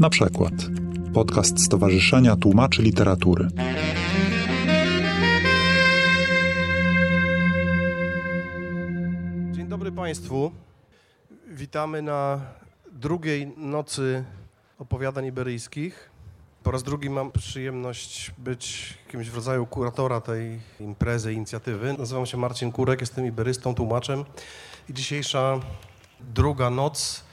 Na przykład podcast Stowarzyszenia Tłumaczy Literatury. Dzień dobry Państwu. Witamy na drugiej nocy opowiadań iberyjskich. Po raz drugi mam przyjemność być jakimś w rodzaju kuratora tej imprezy, inicjatywy. Nazywam się Marcin Kurek, jestem iberystą, tłumaczem i dzisiejsza druga noc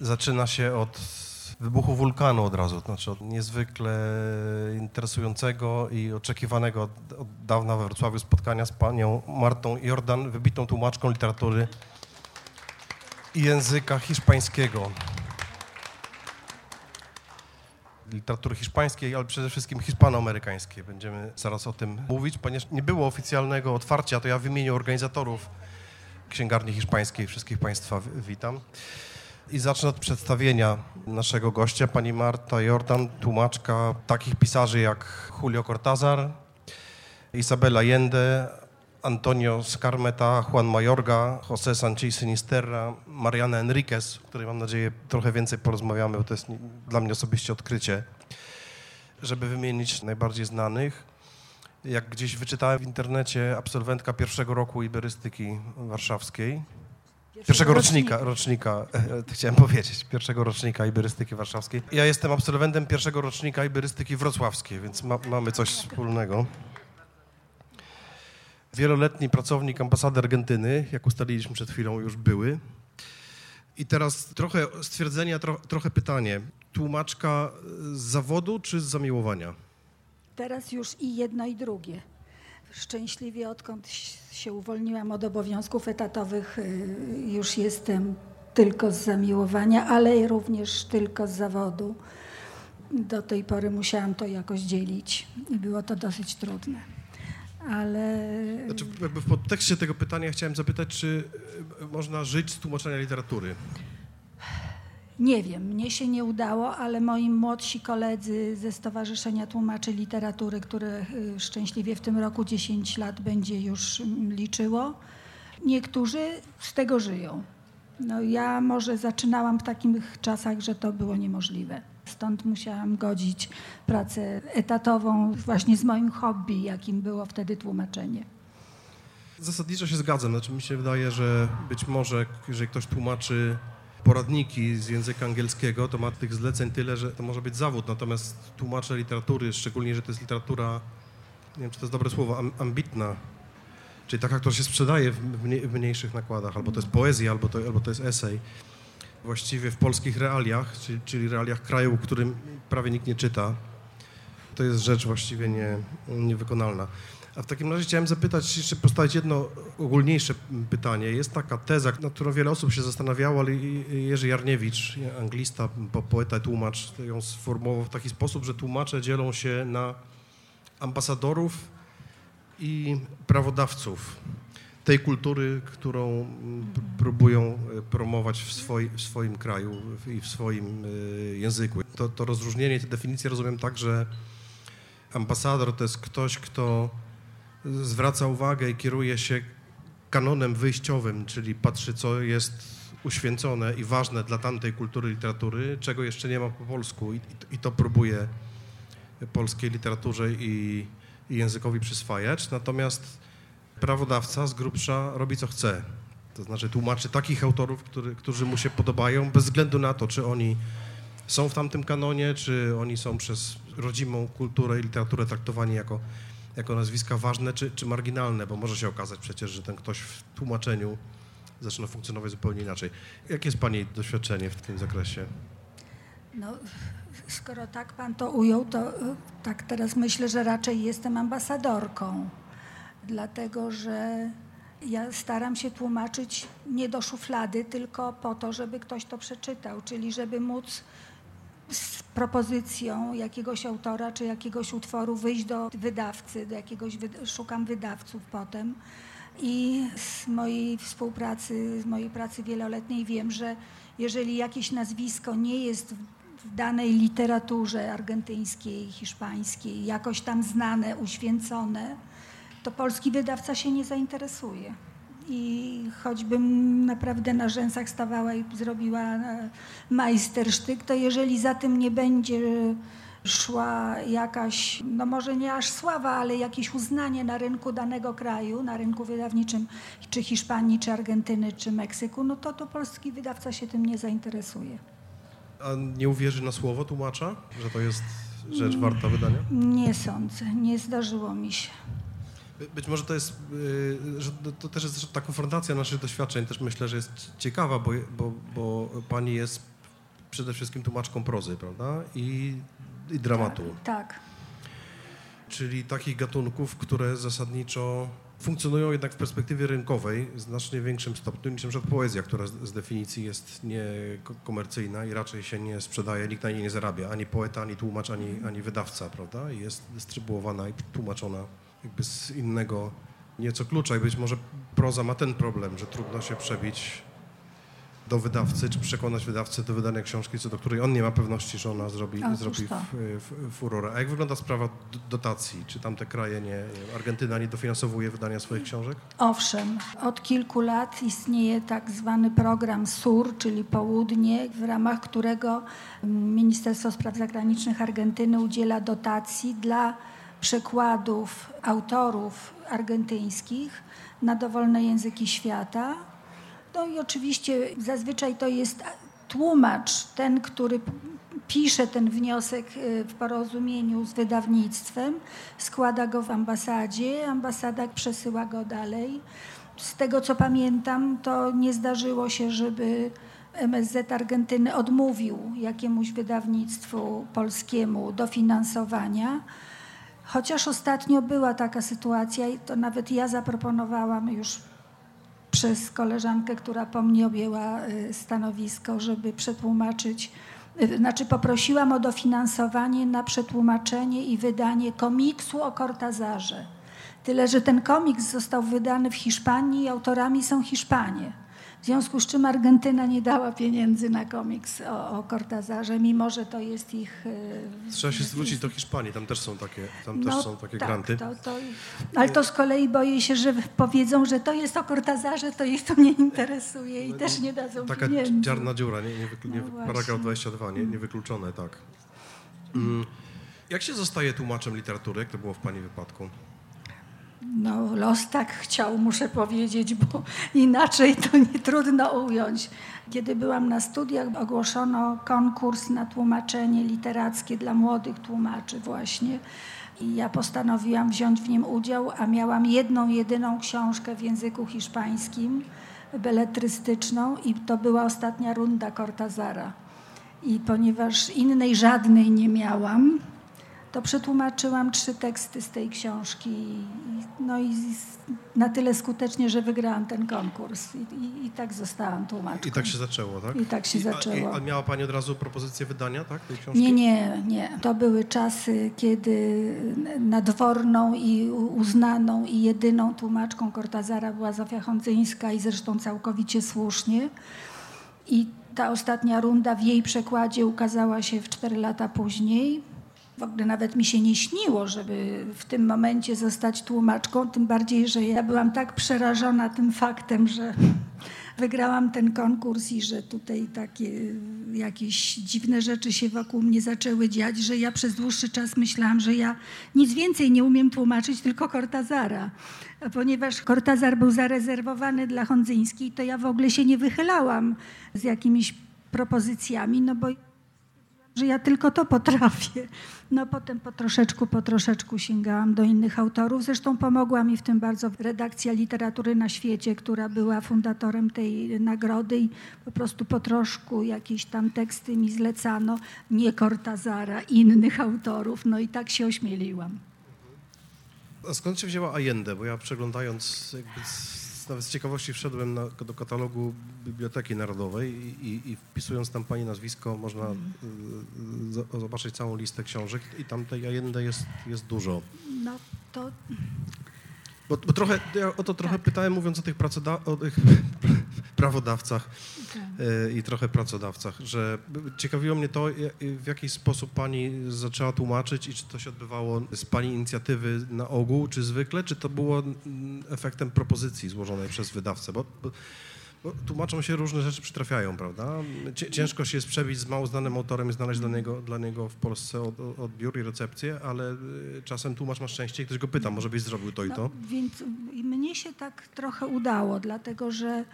zaczyna się od wybuchu wulkanu od razu, znaczy od niezwykle interesującego i oczekiwanego od, od dawna we Wrocławiu spotkania z panią Martą Jordan, wybitą tłumaczką literatury i języka hiszpańskiego. Literatury hiszpańskiej, ale przede wszystkim hiszpanoamerykańskiej. Będziemy zaraz o tym mówić, ponieważ nie było oficjalnego otwarcia, to ja w imieniu organizatorów Księgarni Hiszpańskiej wszystkich Państwa witam. I zacznę od przedstawienia naszego gościa, pani Marta Jordan, tłumaczka takich pisarzy jak Julio Cortázar, Isabela Allende, Antonio Scarmeta, Juan Mayorga, José Sanchez Sinisterra, Mariana Enriquez, o której mam nadzieję trochę więcej porozmawiamy, bo to jest dla mnie osobiście odkrycie, żeby wymienić najbardziej znanych. Jak gdzieś wyczytałem w internecie, absolwentka pierwszego roku iberystyki warszawskiej, Pierwszego rocznika, rocznika, e, chciałem powiedzieć, pierwszego rocznika iberystyki warszawskiej. Ja jestem absolwentem pierwszego rocznika iberystyki wrocławskiej, więc ma, mamy coś wspólnego. Wieloletni pracownik ambasady Argentyny, jak ustaliliśmy przed chwilą, już były. I teraz trochę stwierdzenia, tro, trochę pytanie. Tłumaczka z zawodu czy z zamiłowania? Teraz już i jedno i drugie. Szczęśliwie odkąd się uwolniłam od obowiązków etatowych, y, już jestem tylko z zamiłowania, ale również tylko z zawodu. Do tej pory musiałam to jakoś dzielić i było to dosyć trudne. Ale. Znaczy, w podtekście tego pytania chciałem zapytać, czy y, można żyć z tłumaczenia literatury? Nie wiem, mnie się nie udało, ale moi młodsi koledzy ze Stowarzyszenia Tłumaczy Literatury, które y, szczęśliwie w tym roku 10 lat będzie już mm, liczyło, niektórzy z tego żyją. No ja może zaczynałam w takich czasach, że to było niemożliwe. Stąd musiałam godzić pracę etatową właśnie z moim hobby, jakim było wtedy tłumaczenie. Zasadniczo się zgadzam. Znaczy mi się wydaje, że być może jeżeli ktoś tłumaczy poradniki z języka angielskiego, to ma tych zleceń tyle, że to może być zawód, natomiast tłumacze literatury, szczególnie, że to jest literatura, nie wiem, czy to jest dobre słowo, ambitna, czyli taka, która się sprzedaje w, w mniejszych nakładach, albo to jest poezja, albo to, albo to jest esej, właściwie w polskich realiach, czyli, czyli realiach kraju, którym prawie nikt nie czyta, to jest rzecz właściwie nie, niewykonalna. A w takim razie chciałem zapytać, jeszcze postawić jedno ogólniejsze pytanie. Jest taka teza, nad którą wiele osób się zastanawiało, ale Jerzy Jarniewicz, anglista, poeta, tłumacz, ją sformułował w taki sposób, że tłumacze dzielą się na ambasadorów i prawodawców tej kultury, którą próbują promować w, w swoim kraju i w swoim e, języku. To, to rozróżnienie, tę definicję rozumiem tak, że ambasador to jest ktoś, kto zwraca uwagę i kieruje się kanonem wyjściowym, czyli patrzy, co jest uświęcone i ważne dla tamtej kultury literatury, czego jeszcze nie ma po polsku i, i to próbuje polskiej literaturze i, i językowi przyswajać. Natomiast prawodawca z grubsza robi co chce. To znaczy tłumaczy takich autorów, który, którzy mu się podobają, bez względu na to, czy oni są w tamtym kanonie, czy oni są przez rodzimą kulturę i literaturę traktowani jako jako nazwiska ważne czy, czy marginalne, bo może się okazać przecież, że ten ktoś w tłumaczeniu zaczyna funkcjonować zupełnie inaczej. Jakie jest Pani doświadczenie w tym zakresie? No, skoro tak Pan to ujął, to tak teraz myślę, że raczej jestem ambasadorką, dlatego że ja staram się tłumaczyć nie do szuflady, tylko po to, żeby ktoś to przeczytał, czyli żeby móc z propozycją jakiegoś autora czy jakiegoś utworu wyjść do wydawcy, do jakiegoś, szukam wydawców potem. I z mojej współpracy, z mojej pracy wieloletniej wiem, że jeżeli jakieś nazwisko nie jest w danej literaturze argentyńskiej, hiszpańskiej jakoś tam znane, uświęcone, to polski wydawca się nie zainteresuje. I choćbym naprawdę na rzęsach stawała i zrobiła e, majstersztyk, to jeżeli za tym nie będzie szła jakaś, no może nie aż sława, ale jakieś uznanie na rynku danego kraju, na rynku wydawniczym, czy Hiszpanii, czy Argentyny, czy Meksyku, no to, to polski wydawca się tym nie zainteresuje. A nie uwierzy na słowo tłumacza, że to jest rzecz warta wydania? Nie sądzę, nie zdarzyło mi się. Być może to jest, y, że to też jest ta konfrontacja naszych doświadczeń, też myślę, że jest ciekawa, bo, bo, bo pani jest przede wszystkim tłumaczką prozy, prawda? I, i dramatu. Tak, tak. Czyli takich gatunków, które zasadniczo funkcjonują jednak w perspektywie rynkowej w znacznie większym stopniu niż np. poezja, która z, definicji jest niekomercyjna i raczej się nie sprzedaje, nikt na niej nie zarabia, ani poeta, ani tłumacz, ani, ani wydawca, prawda? I jest dystrybuowana i tłumaczona jakby z innego nieco klucza i być może proza ma ten problem, że trudno się przebić do wydawcy, czy przekonać wydawcę do wydania książki, co do której on nie ma pewności, że ona zrobi, Otóż zrobi to. f, f, furorę. A jak wygląda sprawa dotacji? Czy tamte kraje, nie, Argentyna nie dofinansowuje wydania swoich książek? Owszem, od kilku lat istnieje tak zwany program SUR, czyli Południe, w ramach którego Ministerstwo Spraw Zagranicznych Argentyny udziela dotacji dla przekładów autorów argentyńskich na dowolne języki świata. No i oczywiście zazwyczaj to jest tłumacz, ten, który pisze ten wniosek y, w porozumieniu z wydawnictwem, składa go w ambasadzie, ambasada przesyła go dalej. Z tego co pamiętam, to nie zdarzyło się, żeby MSZ Argentyny odmówił jakiemuś wydawnictwu polskiemu dofinansowania. Chociaż ostatnio była taka sytuacja i to nawet ja zaproponowałam już przez koleżankę, która po mnie objęła y, stanowisko, żeby przetłumaczyć, y, znaczy poprosiłam o dofinansowanie na przetłumaczenie i wydanie komiksu o Kortazarze. Tyle, że ten komiks został wydany w Hiszpanii i autorami są Hiszpanie. W związku z czym Argentyna nie dała pieniędzy na komiks o, o Kortazarze, mimo że to jest ich... y, Trzeba się zwrócić do Hiszpanii, tam też są takie, tam też są takie tak, granty. To, to, ale to z kolei boję się, że powiedzą, że to jest o Kortazarze, to ich to nie interesuje i też nie dadzą Taka pieniędzy. czarna dziura, nie, nie, wyklu- nie, No paragraf właśnie. 22, nie, niewykluczone, tak. Mm. Jak się zostaje tłumaczem literatury, jak to było w pani wypadku? No, los tak chciał, muszę powiedzieć, bo inaczej to nie trudno ująć. Kiedy byłam na studiach, ogłoszono konkurs na tłumaczenie literackie dla młodych tłumaczy właśnie. I ja postanowiłam wziąć w nim udział, a miałam jedną, jedyną książkę w języku hiszpańskim, beletrystyczną i to była ostatnia runda Cortazara. I ponieważ innej żadnej nie miałam, to przetłumaczyłam trzy teksty z tej książki. i- No i na tyle skutecznie, że wygrałam ten konkurs. I, i, i tak zostałam tłumaczką. I tak się zaczęło, tak? I tak się a- zaczęło. A, miała pani od razu propozycję wydania, tak, tej książki? Nie, nie, nie. To były czasy, kiedy nadworną i uznaną i jedyną tłumaczką Kortazara była Zofia Hondzyńska i zresztą całkowicie słusznie. I ta ostatnia runda w jej przekładzie ukazała się w cztery lata później. W ogóle nawet mi się nie śniło, żeby w tym momencie zostać tłumaczką, tym bardziej, że ja byłam tak przerażona tym faktem, że wygrałam ten konkurs i że tutaj takie jakieś dziwne rzeczy się wokół mnie zaczęły dziać, że ja przez dłuższy czas myślałam, że ja nic więcej nie umiem tłumaczyć, tylko Kortazara. A ponieważ Kortazar był zarezerwowany dla Hondzyńskiej, to ja w ogóle się nie wychylałam z jakimiś propozycjami, no bo że ja tylko to potrafię. No potem po troszeczku, po troszeczku sięgałam do innych autorów. Zresztą pomogła mi w tym bardzo redakcja literatury na świecie, która była fundatorem tej nagrody i po prostu po troszku jakieś tam teksty mi zlecano, nie Cortazara, innych autorów. No i tak się ośmieliłam. A skąd się wzięła Allende? Bo ja przeglądając, jakby nawet z ciekawości wszedłem na, do katalogu Biblioteki Narodowej i, i, wpisując tam pani nazwisko można Mhm. y, z- zobaczyć całą listę książek i tam tej Allende jest, jest dużo. No to Bo, bo trochę, ja o to trochę Tak. pytałem mówiąc o tych, pracoda- o tych prawodawcach. E, i trochę pracodawcach, że ciekawiło mnie to, w jaki sposób pani zaczęła tłumaczyć i czy to się odbywało z pani inicjatywy na ogół, czy zwykle, czy to było mm, efektem propozycji złożonej przez wydawcę, bo, bo bo tłumaczą się różne rzeczy, przytrafiają, prawda? Ciężko się jest przebić z mało znanym autorem i znaleźć dla niego, dla niego w Polsce od, odbiór i recepcję, ale y, czasem tłumacz ma szczęście i ktoś go pyta, może byś zrobił to i to. No, więc mnie się tak trochę udało, dlatego że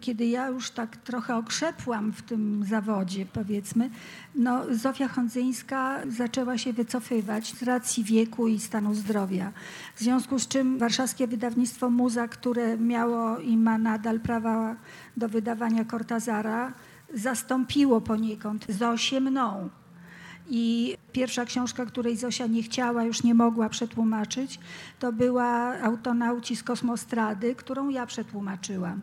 kiedy ja już tak trochę okrzepłam w tym zawodzie, powiedzmy, no Zofia Hondzyńska zaczęła się wycofywać z racji wieku i stanu zdrowia. W związku z czym warszawskie wydawnictwo Muza, które miało i ma nadal prawa do wydawania Cortazara, zastąpiło poniekąd Zosię mną. I pierwsza książka, której Zosia nie chciała, już nie mogła przetłumaczyć, to była Autonauci z kosmostrady, którą ja przetłumaczyłam.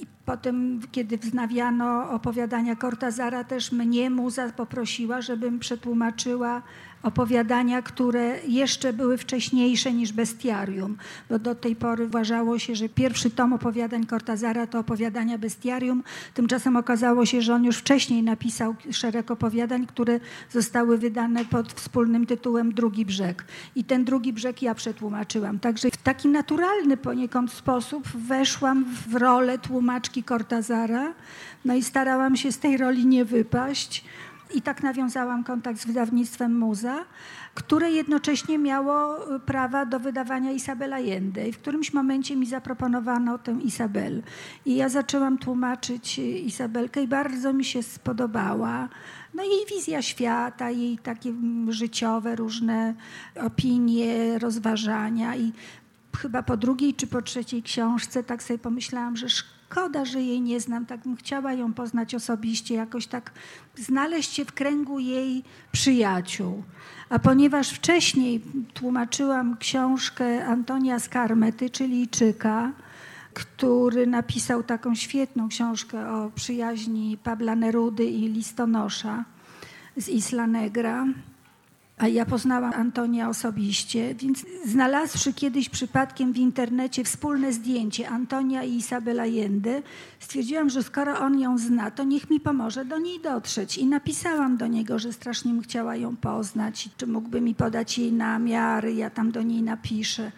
I potem, kiedy wznawiano opowiadania Cortazara, też mnie muza poprosiła, żebym przetłumaczyła opowiadania, które jeszcze były wcześniejsze niż Bestiarium, bo do tej pory uważało się, że pierwszy tom opowiadań Cortazara to opowiadania Bestiarium. Tymczasem okazało się, że on już wcześniej napisał szereg opowiadań, które zostały wydane pod wspólnym tytułem Drugi Brzeg. I ten Drugi Brzeg ja przetłumaczyłam. Także w taki naturalny poniekąd sposób weszłam w rolę tłumaczki Cortazara, no i starałam się z tej roli nie wypaść. I tak nawiązałam kontakt z wydawnictwem Muza, które jednocześnie miało y, prawa do wydawania Isabela Allende. I w którymś momencie mi zaproponowano tę Isabel. I ja zaczęłam tłumaczyć y, Isabelkę i bardzo mi się spodobała. No jej wizja świata, jej takie mm, życiowe różne opinie, rozważania i chyba po drugiej czy po trzeciej książce tak sobie pomyślałam, że szkoda, że jej nie znam, tak bym chciała ją poznać osobiście, jakoś tak znaleźć się w kręgu jej przyjaciół. A ponieważ wcześniej tłumaczyłam książkę Antonia Skarmety, czyli Czyka, który napisał taką świetną książkę o przyjaźni Pabla Nerudy i listonosza z Isla Negra, a ja poznałam Antonia osobiście, więc znalazłszy kiedyś przypadkiem w internecie wspólne zdjęcie Antonia i Isabela Allende, stwierdziłam, że skoro on ją zna, to niech mi pomoże do niej dotrzeć. I napisałam do niego, że strasznie bym chciała ją poznać, czy mógłby mi podać jej namiary, ja tam do niej napiszę.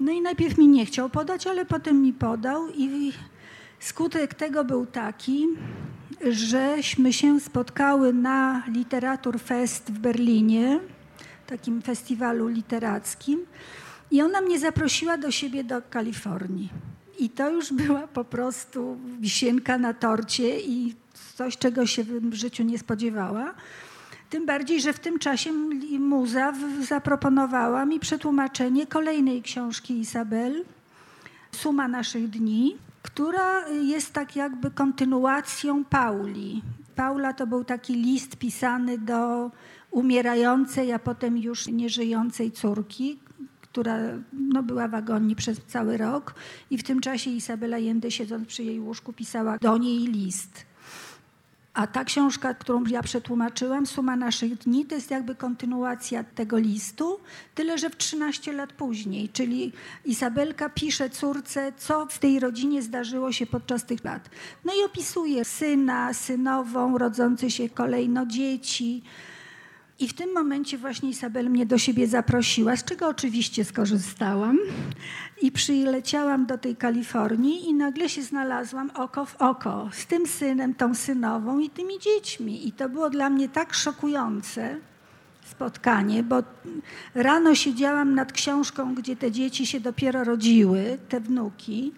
No i najpierw mi nie chciał podać, ale potem mi podał i skutek tego był taki, żeśmy się spotkały na Literatur Fest w Berlinie, takim festiwalu literackim. I ona mnie zaprosiła do siebie do Kalifornii. I to już była po prostu wisienka na torcie i coś, czego się w życiu nie spodziewała. Tym bardziej, że w tym czasie muza zaproponowała mi przetłumaczenie kolejnej książki Isabel, Suma naszych dni, która jest tak jakby kontynuacją Pauli. Paula to był taki list pisany do umierającej, a potem już nieżyjącej córki, która no, była w agonii przez cały rok i w tym czasie Isabela Jende siedząc przy jej łóżku pisała do niej list. A ta książka, którą ja przetłumaczyłam, Suma naszych dni, to jest jakby kontynuacja tego listu, tyle że w 13 lat później. Czyli Isabelka pisze córce, co w tej rodzinie zdarzyło się podczas tych lat. No i opisuje syna, synową, rodzące się kolejno dzieci, i w tym momencie właśnie Isabel mnie do siebie zaprosiła, z czego oczywiście skorzystałam. I przyleciałam do tej Kalifornii i nagle się znalazłam oko w oko z tym synem, tą synową i tymi dziećmi. I to było dla mnie tak szokujące spotkanie, bo rano siedziałam nad książką, gdzie te dzieci się dopiero rodziły, te wnuki,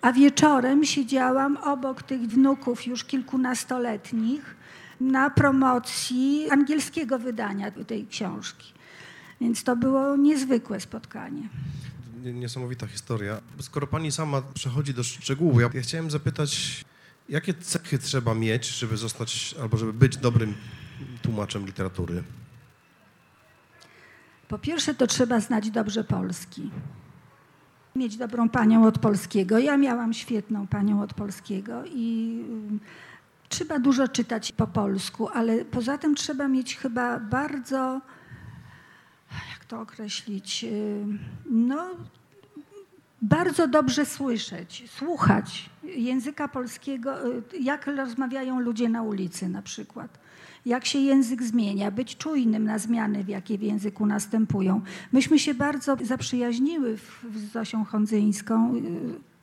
a wieczorem siedziałam obok tych wnuków już kilkunastoletnich na promocji angielskiego wydania tej książki. Więc to było niezwykłe spotkanie. Niesamowita historia. Skoro pani sama przechodzi do szczegółów, ja, chciałem zapytać, jakie cechy trzeba mieć, żeby zostać albo żeby być dobrym tłumaczem literatury? Po pierwsze, to trzeba znać dobrze polski. Mieć dobrą panią od polskiego. Ja miałam świetną panią od polskiego i Trzeba dużo czytać po polsku, ale poza tym trzeba mieć chyba bardzo, jak to określić, y, no, bardzo dobrze słyszeć, słuchać języka polskiego, y, jak rozmawiają ludzie na ulicy na przykład jak się język zmienia, być czujnym na zmiany, w jakie w języku następują. Myśmy się bardzo zaprzyjaźniły z Zosią Hondzyńską.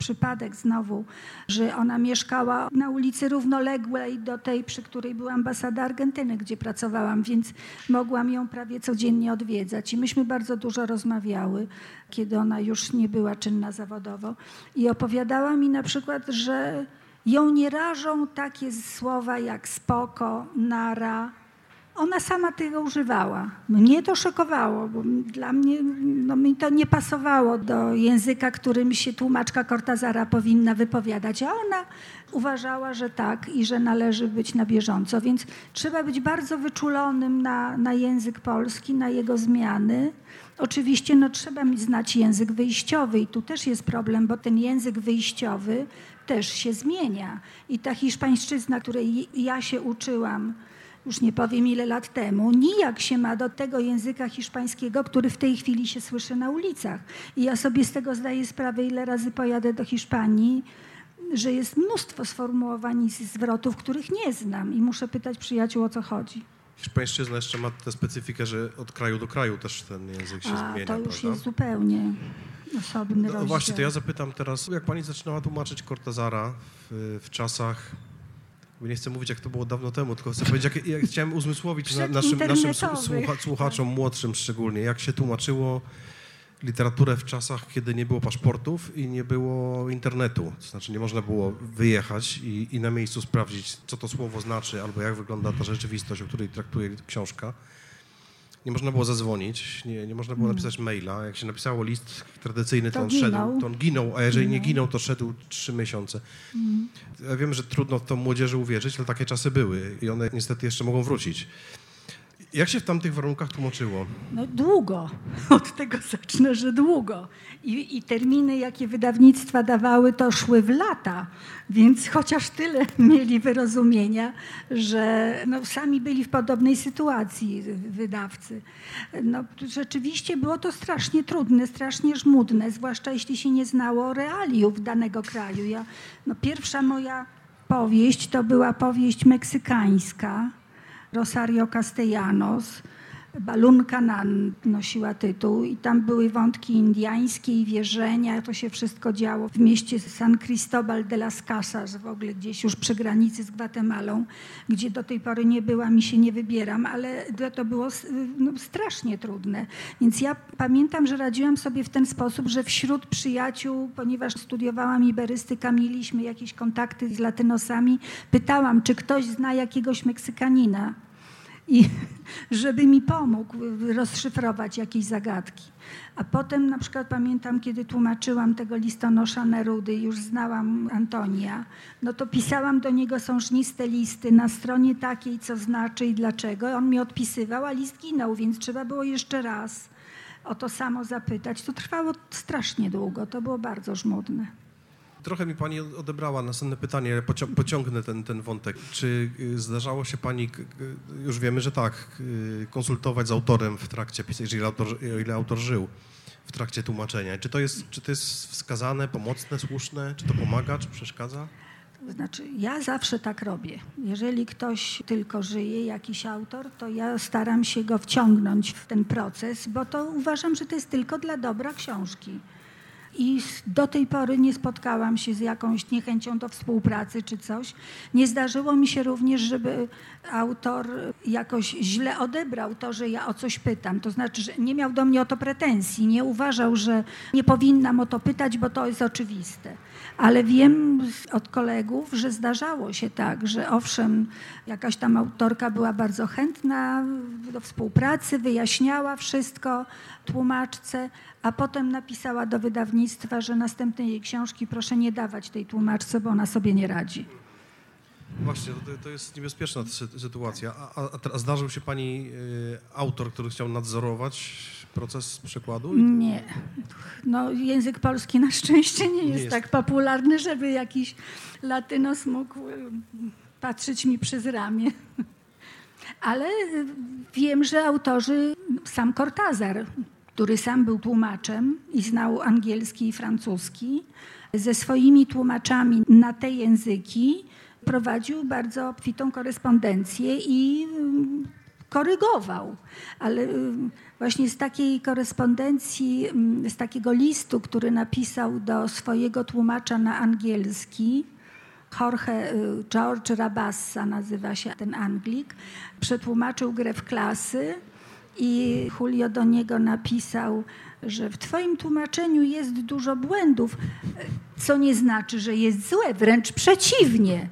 Przypadek znowu, że ona mieszkała na ulicy równoległej do tej, przy której była ambasada Argentyny, gdzie pracowałam, więc mogłam ją prawie codziennie odwiedzać. I myśmy bardzo dużo rozmawiały, kiedy ona już nie była czynna zawodowo. I opowiadała mi na przykład, że ją nie rażą takie słowa jak spoko, nara. Ona sama tego używała. Mnie to szokowało, bo dla mnie no, mi to nie pasowało do języka, którym się tłumaczka Cortazara powinna wypowiadać, a ona uważała, że tak i że należy być na bieżąco. Więc trzeba być bardzo wyczulonym na, na język polski, na jego zmiany. Oczywiście no, trzeba znać język wyjściowy i tu też jest problem, bo ten język wyjściowy też się zmienia. I ta hiszpańszczyzna, której ja się uczyłam, już nie powiem ile lat temu, nijak się ma do tego języka hiszpańskiego, który w tej chwili się słyszy na ulicach. I ja sobie z tego zdaję sprawę, ile razy pojadę do Hiszpanii, że jest mnóstwo sformułowań i zwrotów, których nie znam i muszę pytać przyjaciół, o co chodzi. Hiszpańszczyzna jeszcze ma tę specyfikę, że od kraju do kraju też ten język się A, zmienia. to już prawda? jest zupełnie osobny no, rozdział. Właśnie, to ja zapytam teraz, jak pani zaczynała tłumaczyć Cortazara w, w czasach, nie chcę mówić, jak to było dawno temu, tylko chcę powiedzieć, jak, jak chciałem uzmysłowić na, naszym, naszym słucha, słuchaczom, młodszym szczególnie, jak się tłumaczyło literaturę w czasach, kiedy nie było paszportów i nie było internetu. To znaczy nie można było wyjechać i, i na miejscu sprawdzić, co to słowo znaczy, albo jak wygląda ta rzeczywistość, o której traktuje książka. Nie można było zadzwonić, nie, nie można było mm. napisać maila. Jak się napisało list tradycyjny, to, to on ginął. szedł, to on ginął, a jeżeli ginął. nie ginął, to szedł trzy miesiące. Mm. Ja wiem, że trudno w to młodzieży uwierzyć, ale takie czasy były i one niestety jeszcze mogą wrócić. Jak się w tamtych warunkach tłumaczyło? No długo. Od tego zacznę, że długo. I, I, terminy, jakie wydawnictwa dawały, to szły w lata. Więc chociaż tyle mieli wyrozumienia, że no, sami byli w podobnej sytuacji wydawcy. No, rzeczywiście było to strasznie trudne, strasznie żmudne, zwłaszcza jeśli się nie znało realiów danego kraju. Ja, no, pierwsza moja powieść to była powieść meksykańska Rosario Castellanos. Balun Canan nosiła tytuł i tam były wątki indiańskie i wierzenia. To się wszystko działo w mieście San Cristobal de las Casas, w ogóle gdzieś już przy granicy z Gwatemalą, gdzie do tej pory nie byłam i się nie wybieram, ale to było no, strasznie trudne. Więc ja pamiętam, że radziłam sobie w ten sposób, że wśród przyjaciół, ponieważ studiowałam iberystykę, mieliśmy jakieś kontakty z latynosami, pytałam, czy ktoś zna jakiegoś Meksykanina i żeby mi pomógł rozszyfrować jakieś zagadki. A potem na przykład pamiętam, kiedy tłumaczyłam tego listonosza Nerudy, już znałam Antonia, no to pisałam do niego sążniste listy na stronie takiej, co znaczy i dlaczego. On mi odpisywał, a list ginął, więc trzeba było jeszcze raz o to samo zapytać. To trwało strasznie długo, to było bardzo żmudne. Trochę mi pani odebrała następne pytanie, pociągnę ten, ten wątek. Czy y, zdarzało się pani, już wiemy, że tak, y, konsultować z autorem w trakcie, jeżeli autor, ile autor żył w trakcie tłumaczenia? Czy to, jest, czy to jest wskazane, pomocne, słuszne? Czy to pomaga, czy przeszkadza? Znaczy, ja zawsze tak robię. Jeżeli ktoś tylko żyje, jakiś autor, to ja staram się go wciągnąć w ten proces, bo to uważam, że to jest tylko dla dobra książki. I do tej pory nie spotkałam się z jakąś niechęcią do współpracy czy coś. Nie zdarzyło mi się również, żeby autor jakoś źle odebrał to, że ja o coś pytam. To znaczy, że nie miał do mnie o to pretensji, nie uważał, że nie powinnam o to pytać, bo to jest oczywiste. Ale wiem od kolegów, że zdarzało się tak, że owszem, jakaś tam autorka była bardzo chętna do współpracy, wyjaśniała wszystko tłumaczce, a potem napisała do wydawnictwa, że następnej jej książki proszę nie dawać tej tłumaczce, bo ona sobie nie radzi. Właśnie, to, to jest niebezpieczna sytuacja. A, a, a zdarzył się pani y, autor, który chciał nadzorować proces przekładu? Nie. No, język polski na szczęście nie jest, nie jest. tak popularny, żeby jakiś latynos mógł y, patrzeć mi przez ramię. Ale y, wiem, że autorzy, sam Cortazar który sam był tłumaczem i znał angielski i francuski, ze swoimi tłumaczami na te języki prowadził bardzo obfitą korespondencję i mm, korygował. Ale mm, właśnie z takiej korespondencji, mm, z takiego listu, który napisał do swojego tłumacza na angielski, Jorge y, George Rabassa nazywa się ten Anglik, przetłumaczył grę w klasy i Julio do niego napisał, że w twoim tłumaczeniu jest dużo błędów, co nie znaczy, że jest złe, wręcz przeciwnie.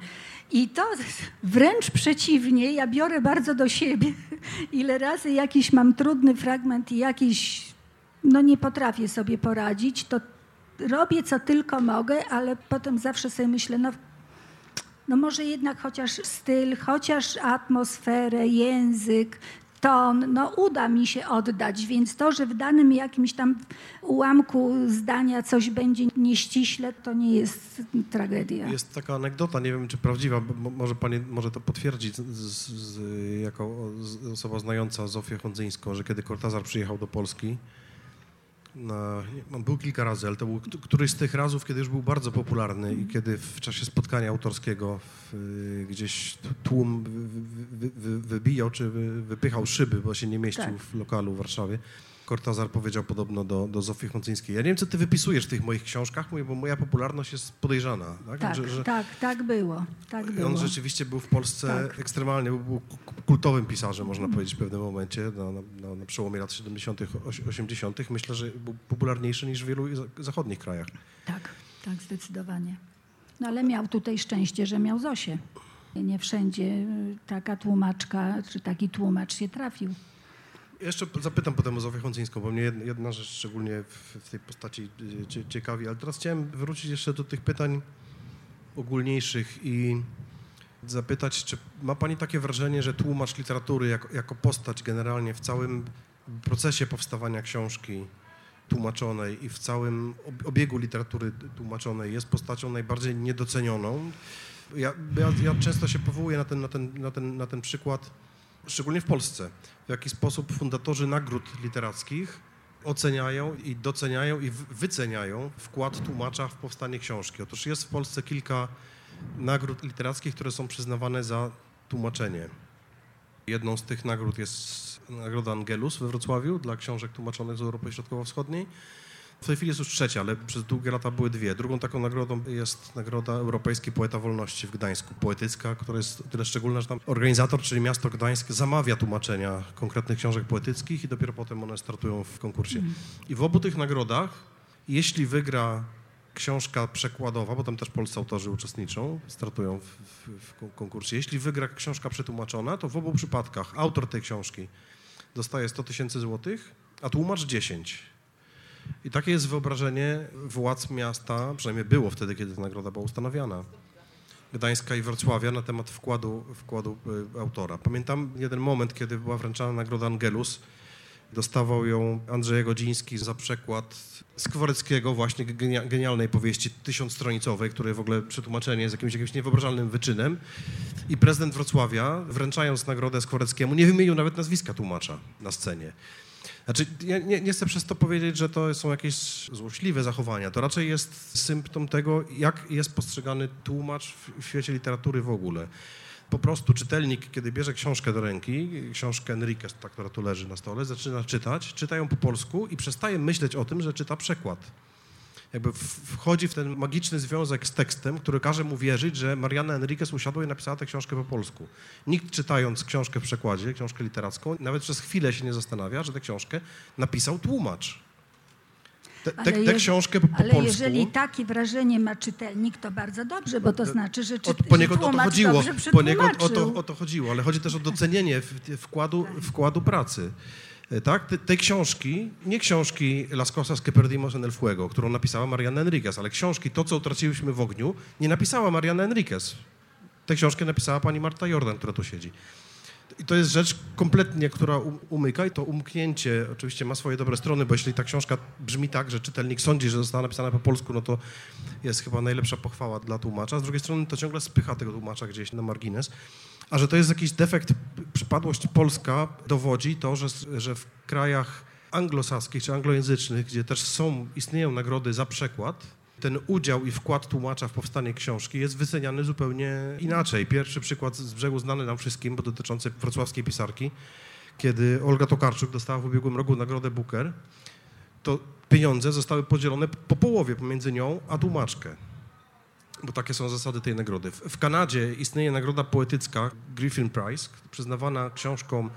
I to wręcz przeciwnie, ja biorę bardzo do siebie, ile razy jakiś mam trudny fragment i jakiś, no nie potrafię sobie poradzić, to robię co tylko mogę, ale potem zawsze sobie myślę, no, no może jednak chociaż styl, chociaż atmosferę, język, ton, no uda mi się oddać, więc to, że w danym jakimś tam ułamku zdania coś będzie nieściśle, to nie jest tragedia. Jest taka anegdota, nie wiem czy prawdziwa, może pani może to potwierdzić z, z, jako osoba znająca Zofię Chondzyńską, że kiedy Kortazar przyjechał do Polski, on był kilka razy, ale to był któryś z tych razów, kiedy już był bardzo popularny i kiedy w czasie spotkania autorskiego w, gdzieś tłum wy, wy, wybijał czy wypychał szyby, bo się nie mieścił tak. w lokalu w Warszawie. Kortazar powiedział podobno do, do Zofii Chącyńskiej. Ja nie wiem, co ty wypisujesz w tych moich książkach, mówię, bo moja popularność jest podejrzana. Tak, tak, że, że tak, tak było. Tak było. On rzeczywiście był w Polsce tak. ekstremalnie, był kultowym pisarzem, można powiedzieć w pewnym momencie, na, na, na przełomie lat 70., 80. Myślę, że był popularniejszy niż w wielu zachodnich krajach. Tak, tak, zdecydowanie. No ale miał tutaj szczęście, że miał Zosię. Nie wszędzie taka tłumaczka, czy taki tłumacz się trafił. Jeszcze zapytam potem o Zofię Chącyńską, bo mnie jedna, rzecz szczególnie w, tej postaci y, ciekawi, ale teraz chciałem wrócić jeszcze do tych pytań ogólniejszych i zapytać, czy ma Pani takie wrażenie, że tłumacz literatury jako, jako postać generalnie w całym procesie powstawania książki tłumaczonej i w całym obiegu literatury tłumaczonej jest postacią najbardziej niedocenioną? Ja, ja, ja często się powołuję na ten, na ten, na ten, na ten przykład szczególnie w Polsce, w jaki sposób fundatorzy nagród literackich oceniają i doceniają i wyceniają wkład tłumacza w powstanie książki. Otóż jest w Polsce kilka nagród literackich, które są przyznawane za tłumaczenie. Jedną z tych nagród jest Nagroda Angelus we Wrocławiu dla książek tłumaczonych z Europy Środkowo-Wschodniej. W tej chwili jest już trzecia, ale przez długie lata były dwie. Drugą taką nagrodą jest Nagroda Europejski Poeta Wolności w Gdańsku, poetycka, która jest tyle szczególna, że tam organizator, czyli miasto Gdańsk, zamawia tłumaczenia konkretnych książek poetyckich i dopiero potem one startują w konkursie. Mm. I w obu tych nagrodach, jeśli wygra książka przekładowa, bo tam też polscy autorzy uczestniczą, startują w, w, w konkursie. Jeśli wygra książka przetłumaczona, to w obu przypadkach autor tej książki dostaje 100 tysięcy złotych, a tłumacz 10. I takie jest wyobrażenie władz miasta, przynajmniej było wtedy, kiedy ta nagroda była ustanowiona, Gdańska i Wrocławia na temat wkładu, wkładu y, autora. Pamiętam jeden moment, kiedy była wręczana nagroda Angelus. Dostawał ją Andrzej Godziński za przekład Skworeckiego, właśnie genialnej powieści tysiącstronicowej, której w ogóle przetłumaczenie jest jakimś, jakimś niewyobrażalnym wyczynem. I prezydent Wrocławia, wręczając nagrodę Skworeckiemu, nie wymienił nawet nazwiska tłumacza na scenie. Znaczy, ja nie, nie, chcę przez to powiedzieć, że to są jakieś złośliwe zachowania. To raczej jest symptom tego, jak jest postrzegany tłumacz w świecie literatury w ogóle. Po prostu czytelnik, kiedy bierze książkę do ręki, książkę Enriquez, ta, która tu leży na stole, zaczyna czytać, czyta ją po polsku i przestaje myśleć o tym, że czyta przekład jakby wchodzi w ten magiczny związek z tekstem, który każe mu wierzyć, że Mariana Enriquez usiadła i napisała tę książkę po polsku. Nikt czytając książkę w przekładzie, książkę literacką, nawet przez chwilę się nie zastanawia, że tę książkę napisał tłumacz. Tę te, te, książkę po, po ale polsku. jeżeli takie wrażenie ma czytelnik, to bardzo dobrze, bo to znaczy, że, czy, poniekąd o to chodziło, poniekąd o to, o to chodziło, ale chodzi też o docenienie wkładu, wkładu pracy. E, tak? Te, te, książki, nie książki Las Cosas que perdimos en el fuego, którą napisała Mariana Enriquez, ale książki To, co utraciliśmy w ogniu, nie napisała Mariana Enriquez. Tę książkę napisała pani Marta Jordan, która tu siedzi. I to jest rzecz kompletnie, która um, umyka i to umknięcie oczywiście ma swoje dobre strony, bo jeśli ta książka brzmi tak, że czytelnik sądzi, że została napisana po polsku, no to jest chyba najlepsza pochwała dla tłumacza. Z drugiej strony to ciągle spycha tego tłumacza gdzieś na margines. A że to jest jakiś defekt, przypadłość polska dowodzi to, że, że w krajach anglosaskich czy anglojęzycznych, gdzie też są, istnieją nagrody za przekład, ten udział i wkład tłumacza w powstanie książki jest wyceniany zupełnie inaczej. Pierwszy przykład z brzegu znany nam wszystkim, bo dotyczący wrocławskiej pisarki, kiedy Olga Tokarczuk dostała w ubiegłym roku nagrodę Booker, to pieniądze zostały podzielone po połowie pomiędzy nią a tłumaczkę. Bo takie są zasady tej nagrody. W, Kanadzie istnieje nagroda poetycka Griffin Prize, przyznawana książkom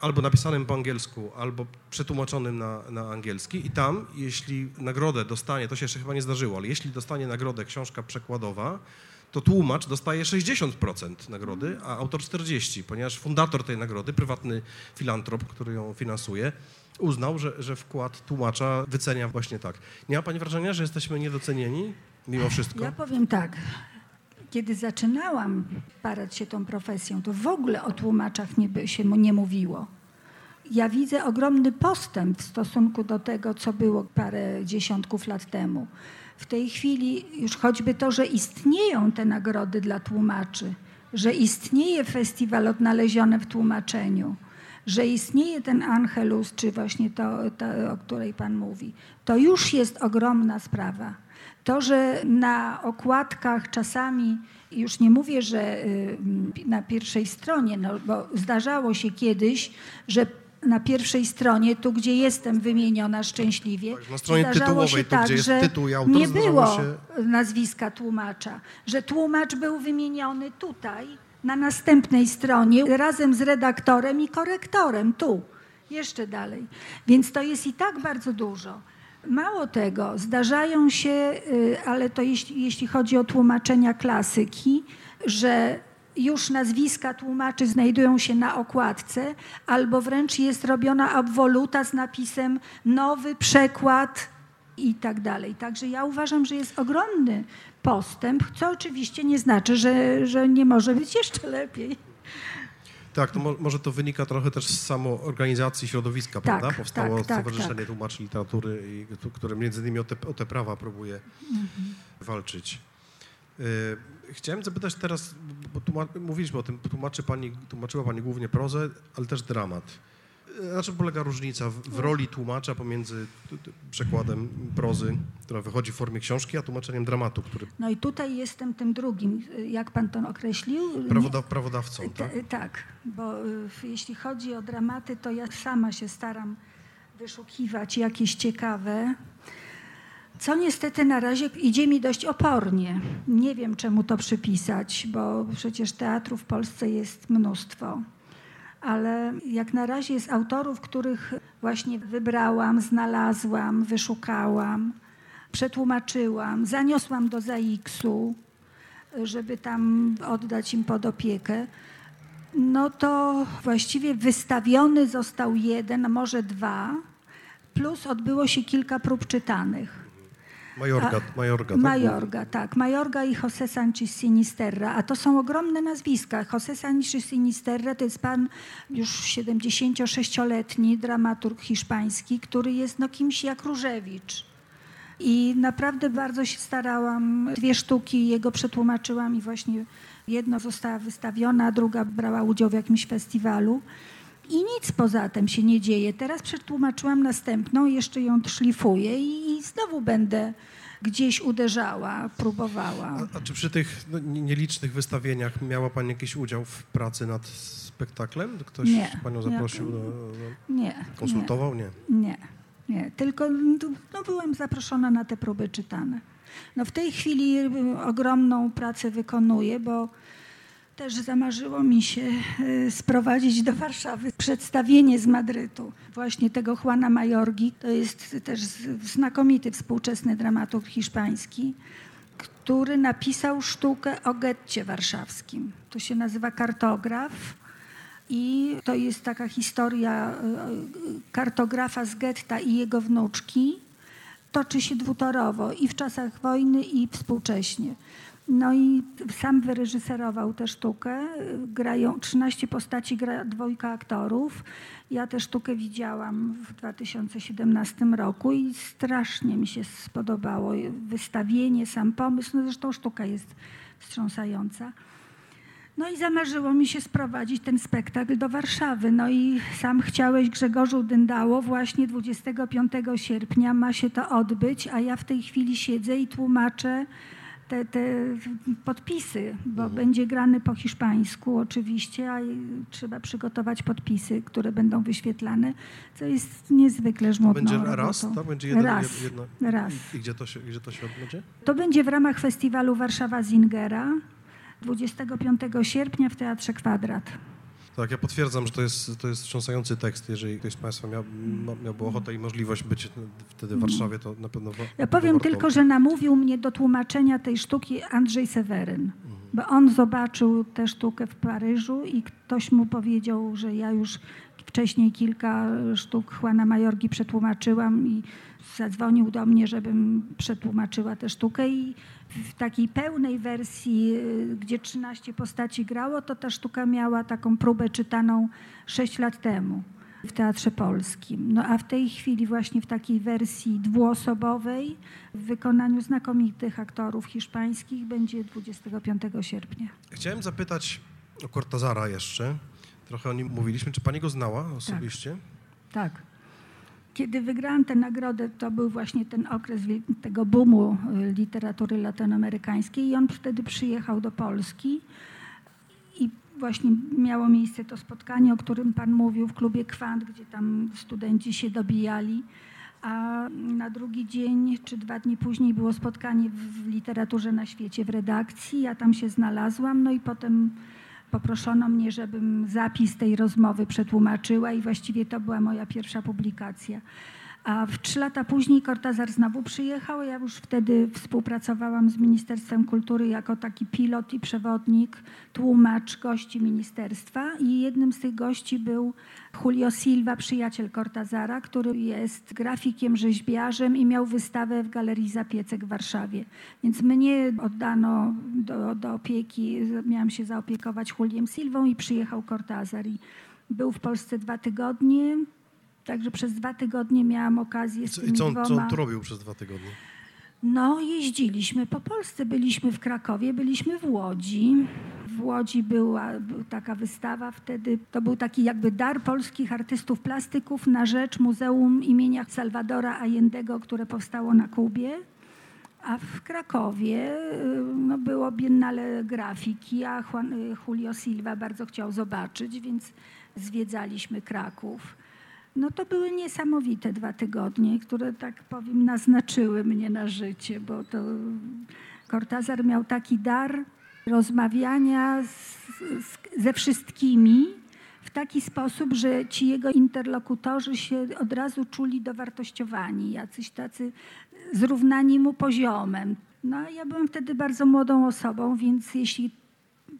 albo napisanym po angielsku, albo przetłumaczonym na, na angielski. I tam, jeśli nagrodę dostanie, to się jeszcze chyba nie zdarzyło, ale jeśli dostanie nagrodę książka przekładowa, to tłumacz dostaje 60% nagrody, a autor 40%, ponieważ fundator tej nagrody, prywatny filantrop, który ją finansuje, uznał, że, że wkład tłumacza wycenia właśnie tak. Nie ma pani wrażenia, że jesteśmy niedocenieni mimo wszystko? Ja powiem tak. Kiedy zaczynałam parać się tą profesją, to w ogóle o tłumaczach nie, się nie mówiło. Ja widzę ogromny postęp w stosunku do tego, co było parę dziesiątków lat temu. W tej chwili już choćby to, że istnieją te nagrody dla tłumaczy, że istnieje festiwal odnaleziony w tłumaczeniu, że istnieje ten Angelus, czy właśnie to, to, o której Pan mówi, to już jest ogromna sprawa. To, że na okładkach czasami, już nie mówię, że y, na pierwszej stronie, no, bo zdarzało się kiedyś, że na pierwszej stronie, tu gdzie jestem wymieniona szczęśliwie, na stronie zdarzało tytułowej, się tu, tak, gdzie jest że tytuł i autor, nie było się- nazwiska tłumacza, że tłumacz był wymieniony tutaj, na następnej stronie, razem z redaktorem i korektorem, tu, jeszcze dalej. Więc to jest i tak bardzo dużo. Mało tego, zdarzają się, y, ale to jeśli, jeśli chodzi o tłumaczenia klasyki, że już nazwiska tłumaczy znajdują się na okładce, albo wręcz jest robiona obwoluta z napisem nowy przekład i tak dalej. Także ja uważam, że jest ogromny postęp, co oczywiście nie znaczy, że, że nie może być jeszcze lepiej. Tak, to mo, może to wynika trochę też z samoorganizacji środowiska, prawda? Tak, Powstało tak, tak, Stowarzyszenie tak. Tłumaczy Literatury, które między innymi o te, o te prawa próbuje Mhm. walczyć. Y, Chciałem zapytać teraz, bo mówiliśmy o tym, tłumaczy pani, tłumaczyła pani głównie prozę, ale też dramat. Na czym polega różnica w, w roli tłumacza pomiędzy przekładem prozy, która wychodzi w formie książki, a tłumaczeniem dramatu, który No i tutaj jestem tym drugim, jak pan to określił? prawoda, prawodawcą, Nie- tak? T- tak, bo jeśli chodzi o dramaty, to ja sama się staram wyszukiwać jakieś ciekawe, co niestety na razie idzie mi dość opornie. Nie wiem, czemu to przypisać, bo przecież teatru w Polsce jest mnóstwo. Ale jak na razie jest autorów, których właśnie wybrałam, znalazłam, wyszukałam, przetłumaczyłam, zaniosłam do ZAIKS-u, żeby tam oddać im pod opiekę, no to właściwie wystawiony został jeden, może dwa, plus odbyło się kilka prób czytanych. Majorga, Majorga, tak? Majorga, tak. Majorga i José Sanchez Sinisterra. A to są ogromne nazwiska. José Sanchez Sinisterra to jest pan już 76-letni dramaturg hiszpański, który jest no kimś jak Różewicz. I naprawdę bardzo się starałam. Dwie sztuki jego przetłumaczyłam i właśnie jedna została wystawiona, a druga brała udział w jakimś festiwalu. I nic poza tym się nie dzieje. Teraz przetłumaczyłam następną, jeszcze ją szlifuję i, i znowu będę gdzieś uderzała, próbowała. A, a czy przy tych no, nie- nielicznych wystawieniach miała Pani jakiś udział w pracy nad spektaklem? Ktoś Nie. Panią zaprosił, do, do, Nie. konsultował? Nie. Nie, nie. Tylko no, byłam zaproszona na te próby czytane. No, w tej chwili y, ogromną pracę wykonuję, bo też zamarzyło mi się y, sprowadzić do Warszawy przedstawienie z Madrytu właśnie tego Juana Majorgi. To jest też znakomity współczesny dramaturg hiszpański, który napisał sztukę o getcie warszawskim. To się nazywa Kartograf. I to jest taka historia y, y, kartografa z getta i jego wnuczki. Toczy się dwutorowo i w czasach wojny, i współcześnie. No i sam wyreżyserował tę sztukę. Grają 13 postaci, gra dwójka aktorów. Ja tę sztukę widziałam w 2017 roku i strasznie mi się spodobało. Wystawienie, sam pomysł, no zresztą sztuka jest wstrząsająca. No i zamarzyło mi się sprowadzić ten spektakl do Warszawy. No i sam chciałeś, Grzegorzu Dyndało, właśnie 25 sierpnia ma się to odbyć, a ja w tej chwili siedzę i tłumaczę te, te podpisy, bo Mhm. będzie grany po hiszpańsku oczywiście, a trzeba przygotować podpisy, które będą wyświetlane, co jest niezwykle żmudną Będzie robotą. raz, tak? Będzie jeden, raz, jedno. raz. I, I gdzie to się, gdzie to się odbędzie? To będzie w ramach festiwalu Warszawa Zingera 25 sierpnia w Teatrze Kwadrat. Tak, ja potwierdzam, że to jest, to jest wstrząsający tekst. Jeżeli ktoś z Państwa miał, miałby ochotę i możliwość być wtedy w Warszawie, to na pewno. Mm. Ja powiem warto. tylko, że namówił mnie do tłumaczenia tej sztuki Andrzej Seweryn, bo on zobaczył tę sztukę w Paryżu i ktoś mu powiedział, że ja już wcześniej kilka sztuk Juana Majorgi przetłumaczyłam i zadzwonił do mnie, żebym przetłumaczyła tę sztukę i w takiej pełnej wersji, y, gdzie 13 postaci grało, to ta sztuka miała taką próbę czytaną 6 lat temu w Teatrze Polskim. No a w tej chwili właśnie w takiej wersji dwuosobowej w wykonaniu znakomitych aktorów hiszpańskich będzie 25 sierpnia. Chciałem zapytać o Cortazara jeszcze. Trochę o nim mówiliśmy. Czy Pani go znała osobiście? Tak. Kiedy wygrałam tę nagrodę, to był właśnie ten okres tego boomu y, literatury latynoamerykańskiej i on wtedy przyjechał do Polski i właśnie miało miejsce to spotkanie, o którym Pan mówił w klubie Kwant, gdzie tam studenci się dobijali. A na drugi dzień czy dwa dni później było spotkanie w literaturze na świecie w redakcji. Ja tam się znalazłam, no i potem poproszono mnie, żebym zapis tej rozmowy przetłumaczyła i właściwie to była moja pierwsza publikacja. A w trzy lata później Cortazar znowu przyjechał. Ja już wtedy współpracowałam z Ministerstwem Kultury jako taki pilot i przewodnik, tłumacz gości ministerstwa. I jednym z tych gości był Julio Silva, przyjaciel Cortazara, który jest grafikiem, rzeźbiarzem i miał wystawę w Galerii Zapiecek w Warszawie. Więc mnie oddano do, do opieki, miałam się zaopiekować Juliem Silvą i przyjechał Cortazar. I był w Polsce dwa tygodnie, Także przez dwa tygodnie miałam okazję z Co, tymi I co on, dwoma... co on tu robił przez dwa tygodnie? No, jeździliśmy po Polsce. Byliśmy w Krakowie, byliśmy w Łodzi. W Łodzi była był taka wystawa wtedy. To był taki jakby dar polskich artystów plastyków na rzecz Muzeum imienia Salvadora Allendego, które powstało na Kubie. A w Krakowie y, no, było Biennale Grafiki, a y, Julio Silva bardzo chciał zobaczyć, więc zwiedzaliśmy Kraków. No to były niesamowite dwa tygodnie, które tak powiem naznaczyły mnie na życie, bo to Cortazar miał taki dar rozmawiania z, z, ze wszystkimi w taki sposób, że ci jego interlokutorzy się od razu czuli dowartościowani, jacyś tacy zrównani mu poziomem. No ja byłam wtedy bardzo młodą osobą, więc jeśli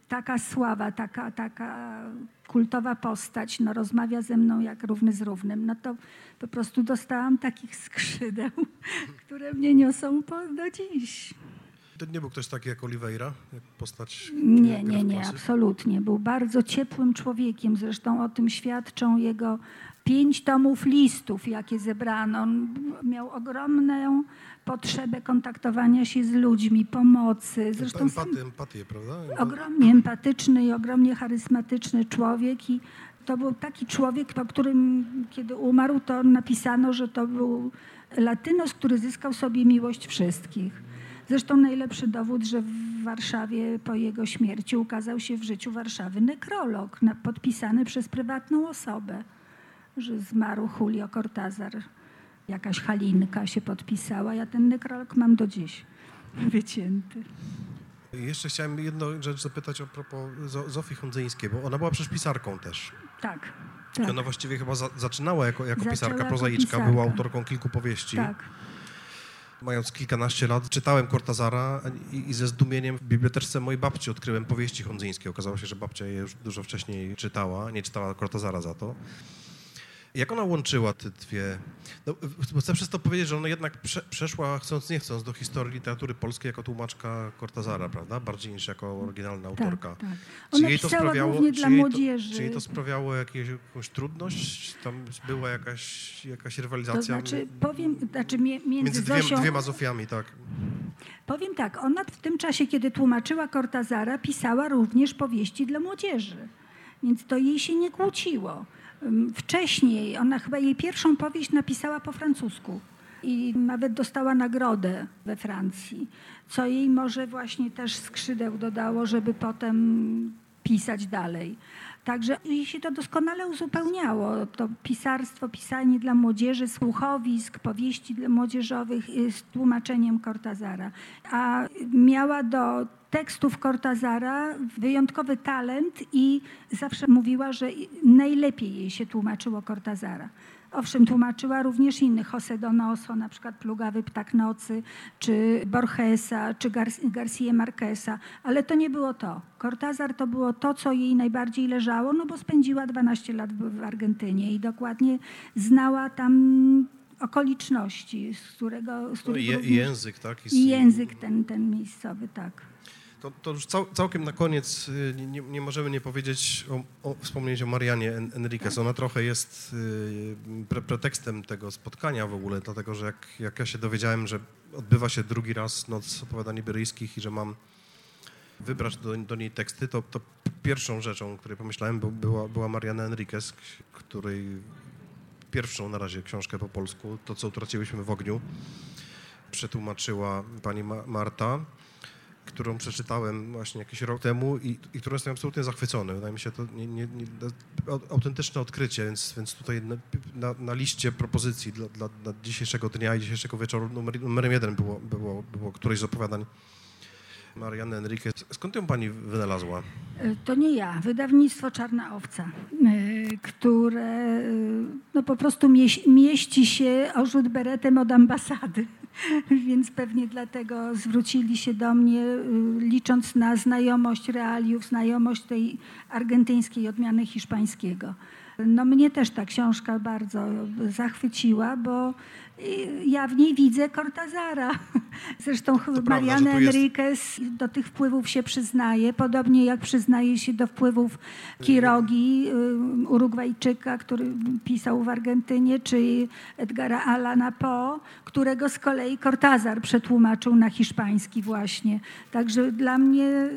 taka sława, taka, taka kultowa postać no, rozmawia ze mną jak równy z równym, no to po prostu dostałam takich skrzydeł, które mnie niosą po, do dziś. To nie był ktoś taki jak Oliveira, jak postać Nie, nie, nie, absolutnie. Był bardzo ciepłym człowiekiem. Zresztą o tym świadczą jego pięć tomów listów, jakie zebrano. On miał ogromną potrzebę kontaktowania się z ludźmi, pomocy. Zresztą Empaty, empatię, prawda? ogromnie empatyczny i ogromnie charyzmatyczny człowiek i to był taki człowiek, po którym kiedy umarł, to napisano, że to był latynos, który zyskał sobie miłość wszystkich. Zresztą najlepszy dowód, że w Warszawie po jego śmierci ukazał się w życiu Warszawy nekrolog podpisany przez prywatną osobę, że zmarł Julio Cortazar. Jakaś Halinka się podpisała. Ja ten nekrolog mam do dziś wycięty. Jeszcze chciałem jedną rzecz zapytać a propos Zo- Zofii Hondzyńskiej, bo ona była przecież pisarką też. Tak, I tak, ona właściwie chyba za, zaczynała jako, jako Zaczęła pisarka, prozaiczka, pisarka. była autorką kilku powieści. tak. Mając kilkanaście lat, czytałem Cortazara i, i ze zdumieniem w biblioteczce mojej babci odkryłem powieści hondzyńskie. Okazało się, że babcia je już dużo wcześniej czytała, nie czytała Cortazara za to. Jak ona łączyła te dwie? No, chcę przez to powiedzieć, że ona jednak prze, przeszła, chcąc nie chcąc, do historii literatury polskiej jako tłumaczka Cortazara, prawda? Bardziej niż jako oryginalna Tak, autorka. tak. Czy Ona jej to sprawiało, głównie czy dla jej to, młodzieży. czy jej to sprawiało jakieś, jakąś trudność? Tam była jakaś, jakaś rywalizacja To znaczy, powiem, znaczy między, między Zosią, dwiema, dwiema Zofiami, tak? Powiem tak, ona w tym czasie, kiedy tłumaczyła Cortazara, pisała również powieści dla młodzieży. Więc to jej się nie kłóciło. Wcześniej, ona chyba jej pierwszą powieść napisała po francusku i nawet dostała nagrodę we Francji, co jej może właśnie też skrzydeł dodało, żeby potem pisać dalej. Także jej się to doskonale uzupełniało. To pisarstwo, pisanie dla młodzieży, słuchowisk, powieści młodzieżowych y, z tłumaczeniem Cortazara. A miała do tekstów Cortazara wyjątkowy talent i zawsze mówiła, że najlepiej jej się tłumaczyło Cortazara. Owszem, tłumaczyła również innych, José Donoso, na przykład Plugawy Ptak Nocy, czy Borgesa, czy Gar- Garcia Marquesa, ale to nie było to. Cortazar to było to, co jej najbardziej leżało, no bo spędziła 12 lat w Argentynie i dokładnie znała tam okoliczności, z którego... Z No, i, je, język, tak? I język ten, ten miejscowy, tak. To, to już cał, całkiem na koniec y, nie, nie- możemy nie powiedzieć, o, o, wspomnieć o Marianie En- Enriquez. Ona trochę jest y, pre, pretekstem tego spotkania w ogóle, dlatego że jak, jak ja się dowiedziałem, że odbywa się drugi raz Noc Opowiadań Iberyjskich i że mam wybrać do, do niej teksty, to, to pierwszą rzeczą, o której pomyślałem, był- była, była Mariana Enriquez, której pierwszą na razie książkę po polsku, to co utraciłyśmy w ogniu, przetłumaczyła pani Ma- Marta którą przeczytałem właśnie jakiś rok temu i, i którą jestem absolutnie zachwycony. Wydaje mi się to nie, nie, nie, au- autentyczne odkrycie, więc, więc tutaj na, na, na liście propozycji dla, dla, dla dzisiejszego dnia i dzisiejszego wieczoru numer, numerem jeden było, było, było któreś z opowiadań Marianny Enriquez. Skąd ją pani wynalazła? To nie ja, wydawnictwo Czarna Owca, e, które e, no po prostu mieś, mieści się orzut beretem od ambasady, więc pewnie dlatego zwrócili się do mnie, e, licząc na znajomość realiów, znajomość tej argentyńskiej odmiany hiszpańskiego. No mnie też ta książka bardzo zachwyciła, bo y, ja w niej widzę Cortazara. Zresztą tu jest- Enriquez do tych wpływów się przyznaje, podobnie jak przyznaje się do wpływów Kirogi, y, Urugwajczyka, który pisał w Argentynie, czy Edgara Allana Poe, którego z kolei Cortazar przetłumaczył na hiszpański właśnie. Także dla mnie,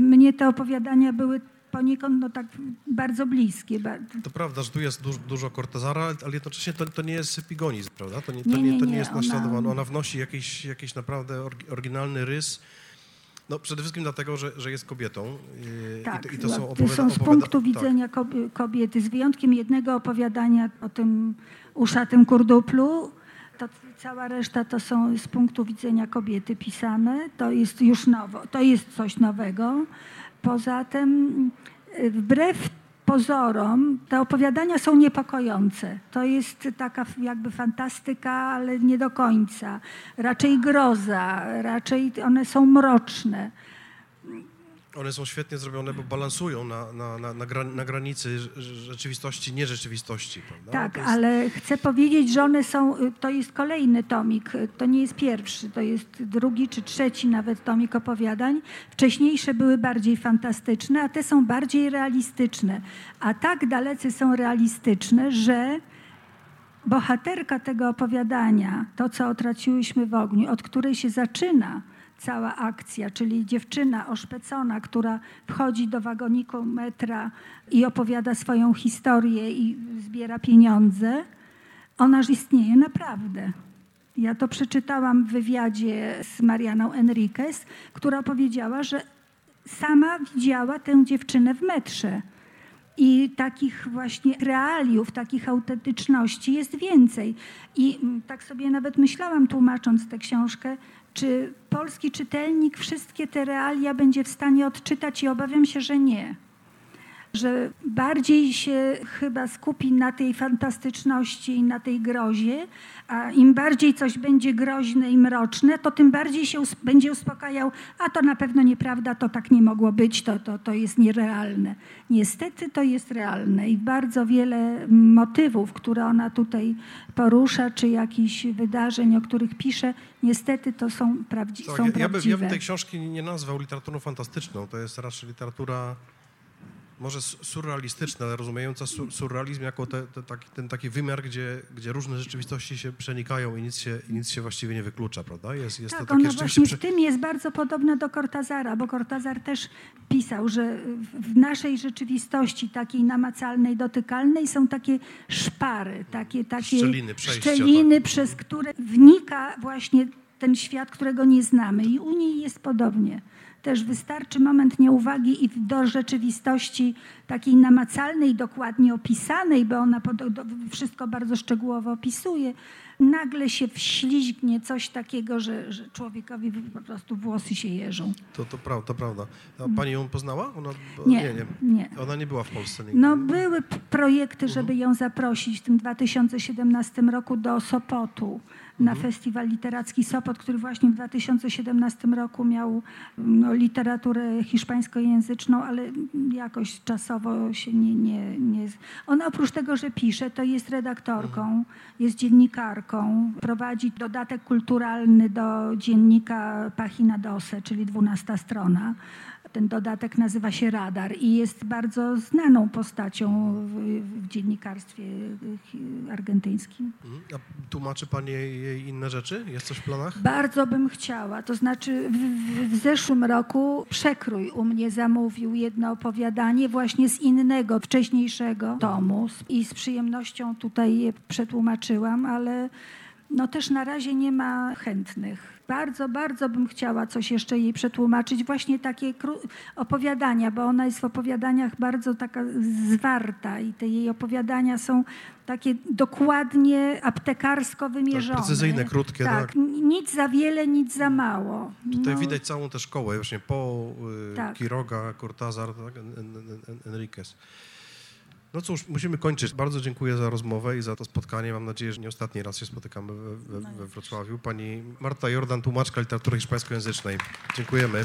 mnie te opowiadania były poniekąd no, tak bardzo bliskie. To prawda, że tu jest dużo, dużo ale jednocześnie to, to nie jest epigonizm, prawda? To nie, to Nie, nie, nie, to nie jest naśladowane. Ona wnosi jakiś, jakiś naprawdę oryginalny rys. No przede wszystkim dlatego, że, że jest kobietą. yy, Tak, i, to, i to są, opowiada- są z punktu tak. widzenia kob- kobiety, z wyjątkiem jednego opowiadania o tym uszatym kurduplu, to cała reszta to są z punktu widzenia kobiety pisane. To jest już nowo, to jest coś nowego. Poza tym, y, wbrew pozorom, te opowiadania są niepokojące. To jest taka jakby fantastyka, ale nie do końca. Raczej groza, raczej one są mroczne. One są świetnie zrobione, bo balansują na, na, na, na, gra, na granicy rze- rzeczywistości, nierzeczywistości. Prawda? Tak, jest- ale chcę powiedzieć, że one są, to jest kolejny tomik, to nie jest pierwszy, to jest drugi czy trzeci nawet tomik opowiadań. Wcześniejsze były bardziej fantastyczne, a te są bardziej realistyczne. A tak dalece są realistyczne, że bohaterka tego opowiadania, to co otraciłyśmy w ogniu, od której się zaczyna cała akcja, czyli dziewczyna oszpecona, która wchodzi do wagoniku metra i opowiada swoją historię i zbiera pieniądze, onaż istnieje naprawdę. Ja to przeczytałam w wywiadzie z Marianą Enriquez, która powiedziała, że sama widziała tę dziewczynę w metrze. I takich właśnie realiów, takich autentyczności jest więcej. I mm, tak sobie nawet myślałam, tłumacząc tę książkę, czy polski czytelnik wszystkie te realia będzie w stanie odczytać i obawiam się, że nie. Że bardziej się chyba skupi na tej fantastyczności i na tej grozie, a im bardziej coś będzie groźne i mroczne, to tym bardziej się us będzie uspokajał, a to na pewno nieprawda, to tak nie mogło być, to, to, to jest nierealne. Niestety to jest realne i bardzo wiele motywów, które ona tutaj porusza, czy jakichś wydarzeń, o których pisze, niestety to są, prawdzi tak, są ja, prawdziwe. Ja, by, ja bym tej książki nie nazwał literaturą fantastyczną, to jest raczej literatura może surrealistyczne, ale rozumiejąca surrealizm jako te, te, taki, ten taki wymiar, gdzie, gdzie różne rzeczywistości się przenikają i nic się, i nic się właściwie nie wyklucza, prawda? Jest, jest tak, to takie ona właśnie w tym jest bardzo podobna do Cortazara, bo Cortazar też pisał, że w naszej rzeczywistości takiej namacalnej, dotykalnej są takie szpary, takie, takie szczeliny, szczeliny tak. przez które wnika właśnie ten świat, którego nie znamy i u niej jest podobnie też wystarczy moment nieuwagi i do rzeczywistości takiej namacalnej, dokładnie opisanej, bo ona wszystko bardzo szczegółowo opisuje, nagle się wślizgnie coś takiego, że, że człowiekowi po prostu włosy się jeżą. To, to, prawda, to prawda. A pani ją poznała? Ona, nie, nie, nie, nie. Ona nie była w Polsce nigdy. No były projekty, żeby ją zaprosić w tym 2017 roku do Sopotu na mhm. festiwal literacki Sopot, który właśnie w 2017 roku miał no, literaturę hiszpańskojęzyczną, ale jakoś czasowo się nie, nie, nie... Ona oprócz tego, że pisze, to jest redaktorką, mhm. jest dziennikarką, prowadzi dodatek kulturalny do dziennika Pachina Dose, czyli 12 strona. Ten dodatek nazywa się Radar i jest bardzo znaną postacią w, w dziennikarstwie argentyńskim. Mhm. A tłumaczy Pani jej inne rzeczy? Jest coś w planach? Bardzo bym chciała. To znaczy w, w zeszłym roku Przekrój u mnie zamówił jedno opowiadanie właśnie z innego, wcześniejszego tomu i z przyjemnością tutaj je przetłumaczyłam, ale no też na razie nie ma chętnych. Bardzo, bardzo bym chciała coś jeszcze jej przetłumaczyć, właśnie takie opowiadania, bo ona jest w opowiadaniach bardzo taka zwarta i te jej opowiadania są takie dokładnie aptekarsko wymierzone. Tak, precyzyjne, krótkie. Tak, tak, nic za wiele, nic za mało. Tutaj no. widać całą tę szkołę, właśnie po y, tak. Quiroga, Cortázar, tak, Enriquez. No cóż, musimy kończyć. Bardzo dziękuję za rozmowę i za to spotkanie. Mam nadzieję, że nie ostatni raz się spotykamy we, we, we Wrocławiu. Pani Marta Jordan, tłumaczka literatury hiszpańskojęzycznej. Dziękujemy.